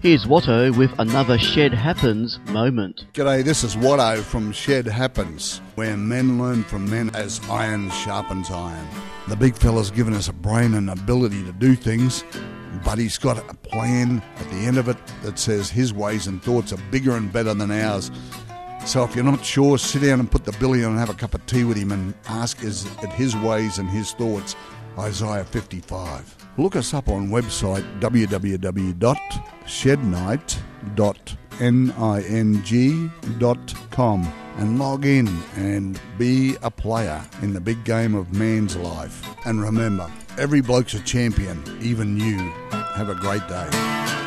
Here's Watto with another Shed Happens moment. G'day, this is Watto from Shed Happens, where men learn from men as iron sharpens iron. The big fella's given us a brain and ability to do things, but he's got a plan at the end of it that says his ways and thoughts are bigger and better than ours. So if you're not sure, sit down and put the billy on and have a cup of tea with him and ask is it his ways and his thoughts. Isaiah 55. Look us up on website www.shednight.ning.com and log in and be a player in the big game of man's life. And remember, every bloke's a champion, even you. Have a great day.